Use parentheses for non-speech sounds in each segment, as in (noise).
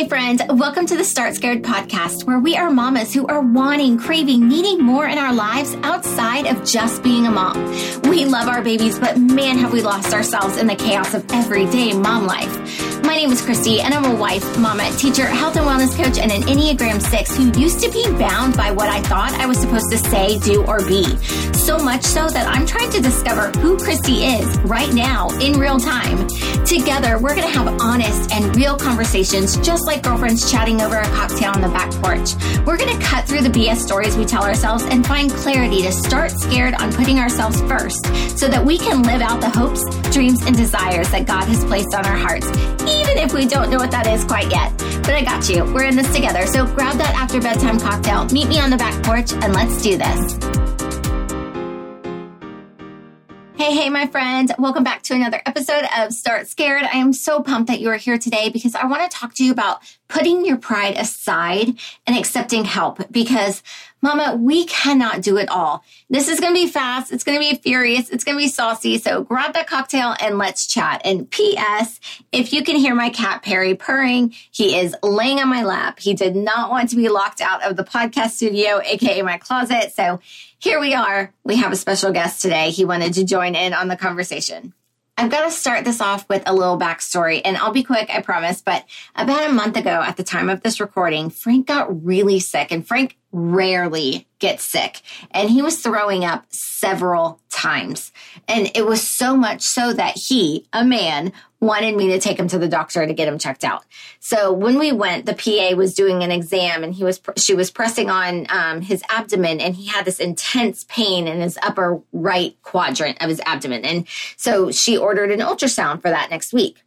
Hey, friends, welcome to the Start Scared podcast, where we are mamas who are wanting, craving, needing more in our lives outside of just being a mom. We love our babies, but man, have we lost ourselves in the chaos of everyday mom life. My name is Christy, and I'm a wife, mama, teacher, health and wellness coach, and an Enneagram 6 who used to be bound by what I thought I was supposed to say, do, or be. So much so that I'm trying to discover who Christy is right now in real time. Together, we're going to have honest and real conversations, just like girlfriends chatting over a cocktail on the back porch. We're going to cut through the BS stories we tell ourselves and find clarity to start scared on putting ourselves first so that we can live out the hopes, dreams, and desires that God has placed on our hearts even if we don't know what that is quite yet. But I got you. We're in this together. So grab that after bedtime cocktail, meet me on the back porch, and let's do this. Hey, hey, my friend. Welcome back to another episode of Start Scared. I am so pumped that you are here today because I want to talk to you about putting your pride aside and accepting help because Mama, we cannot do it all. This is going to be fast. It's going to be furious. It's going to be saucy. So grab that cocktail and let's chat. And P.S. If you can hear my cat Perry purring, he is laying on my lap. He did not want to be locked out of the podcast studio, aka my closet. So here we are. We have a special guest today. He wanted to join in on the conversation. I've got to start this off with a little backstory, and I'll be quick, I promise. But about a month ago, at the time of this recording, Frank got really sick, and Frank rarely gets sick. And he was throwing up several times. And it was so much so that he, a man, wanted me to take him to the doctor to get him checked out. So when we went, the PA was doing an exam and he was, she was pressing on um, his abdomen and he had this intense pain in his upper right quadrant of his abdomen. And so she ordered an ultrasound for that next week.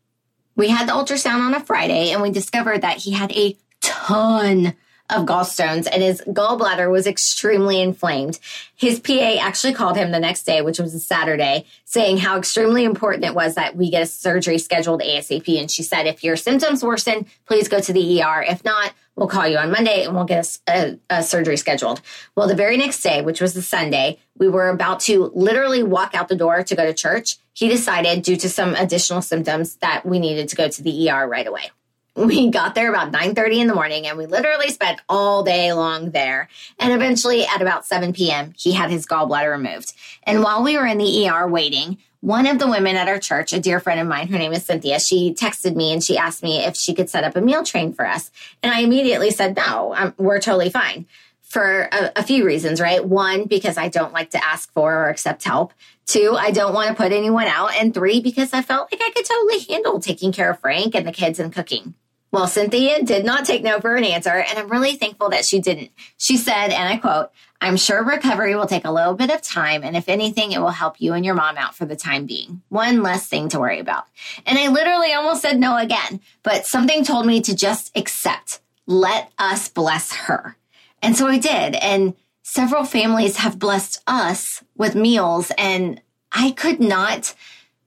We had the ultrasound on a Friday and we discovered that he had a ton of gallstones and his gallbladder was extremely inflamed. His PA actually called him the next day, which was a Saturday, saying how extremely important it was that we get a surgery scheduled ASAP. And she said, if your symptoms worsen, please go to the ER. If not, we'll call you on Monday and we'll get a, a, a surgery scheduled. Well, the very next day, which was the Sunday, we were about to literally walk out the door to go to church. He decided, due to some additional symptoms, that we needed to go to the ER right away we got there about 9.30 in the morning and we literally spent all day long there. And eventually at about 7 p.m he had his gallbladder removed. And while we were in the er waiting one of the women at our church a dear friend of mine her name is cynthia she texted me and she asked me if she could set up a meal train for us. And i immediately said no I'm, we're totally fine. For a, a few reasons right? One because i don't like to ask for or accept help. Two, I don't want to put anyone out. And three, because I felt like I could totally handle taking care of Frank and the kids and cooking. Well, Cynthia did not take no for an answer, and I'm really thankful that she didn't. She said, and I quote, I'm sure recovery will take a little bit of time, and if anything, it will help you and your mom out for the time being. One less thing to worry about. And I literally almost said no again, but something told me to just accept. Let us bless her. And so I did. And several families have blessed us with meals, and I could not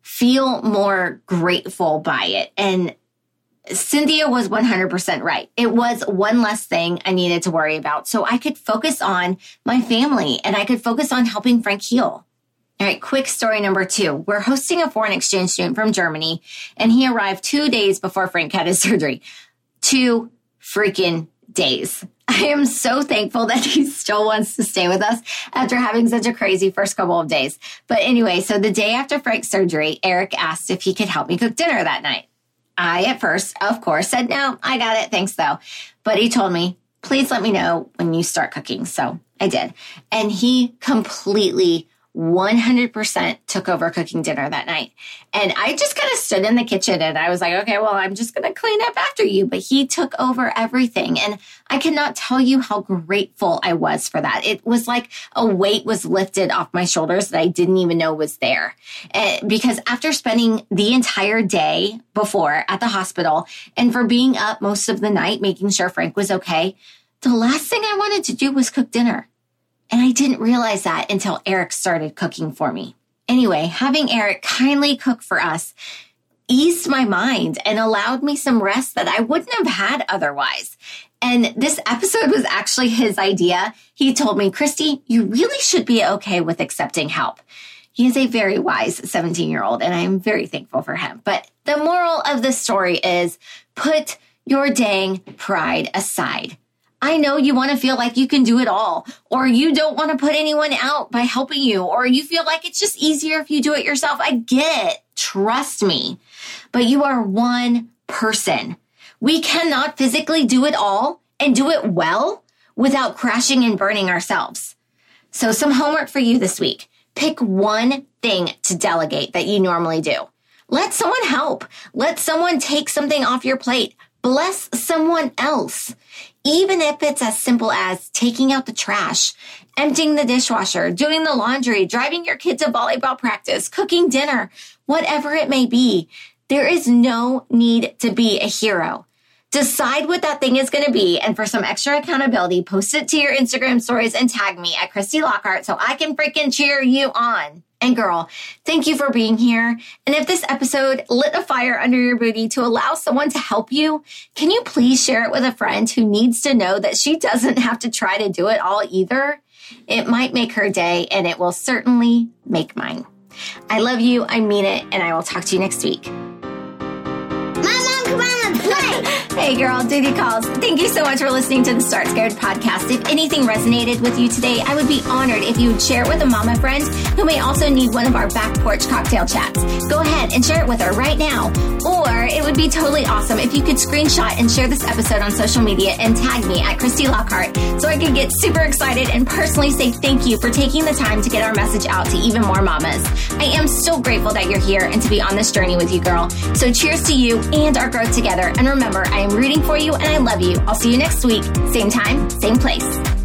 feel more grateful by it. And Cynthia was 100% right. It was one less thing I needed to worry about. So I could focus on my family and I could focus on helping Frank heal. All right, quick story number two. We're hosting a foreign exchange student from Germany, and he arrived two days before Frank had his (laughs) surgery. Two freaking days. I am so thankful that he still wants to stay with us after having such a crazy first couple of days. But anyway, so the day after Frank's surgery, Eric asked if he could help me cook dinner that night. I, at first, of course, said, no, I got it. Thanks, though. But he told me, please let me know when you start cooking. So I did. And he completely 100% took over cooking dinner that night. And I just kind of stood in the kitchen and I was like, okay, well, I'm just going to clean up after you. But he took over everything. And I cannot tell you how grateful I was for that. It was like a weight was lifted off my shoulders that I didn't even know was there. And because after spending the entire day before at the hospital and for being up most of the night, making sure Frank was okay, the last thing I wanted to do was cook dinner. And I didn't realize that until Eric started cooking for me. Anyway, having Eric kindly cook for us eased my mind and allowed me some rest that I wouldn't have had otherwise. And this episode was actually his idea. He told me, Christy, you really should be okay with accepting help. He is a very wise 17 year old and I'm very thankful for him. But the moral of the story is put your dang pride aside. I know you want to feel like you can do it all, or you don't want to put anyone out by helping you, or you feel like it's just easier if you do it yourself. I get it. Trust me. But you are one person. We cannot physically do it all and do it well without crashing and burning ourselves. So some homework for you this week. Pick one thing to delegate that you normally do. Let someone help. Let someone take something off your plate. Bless someone else. Even if it's as simple as taking out the trash, emptying the dishwasher, doing the laundry, driving your kids to volleyball practice, cooking dinner, whatever it may be, there is no need to be a hero. Decide what that thing is going to be. And for some extra accountability, post it to your Instagram stories and tag me at Christy Lockhart so I can freaking cheer you on. And girl, thank you for being here. And if this episode lit a fire under your booty to allow someone to help you, can you please share it with a friend who needs to know that she doesn't have to try to do it all either? It might make her day and it will certainly make mine. I love you. I mean it. And I will talk to you next week. Hey girl, duty calls. Thank you so much for listening to the Start Scared podcast. If anything resonated with you today, I would be honored if you would share it with a mama friend who may also need one of our back porch cocktail chats. Go ahead and share it with her right now. Or it would be totally awesome if you could screenshot and share this episode on social media and tag me at Christy Lockhart so I could get super excited and personally say thank you for taking the time to get our message out to even more mamas. I am so grateful that you're here and to be on this journey with you, girl. So cheers to you and our growth together. And remember, I am rooting for you and I love you. I'll see you next week. Same time, same place.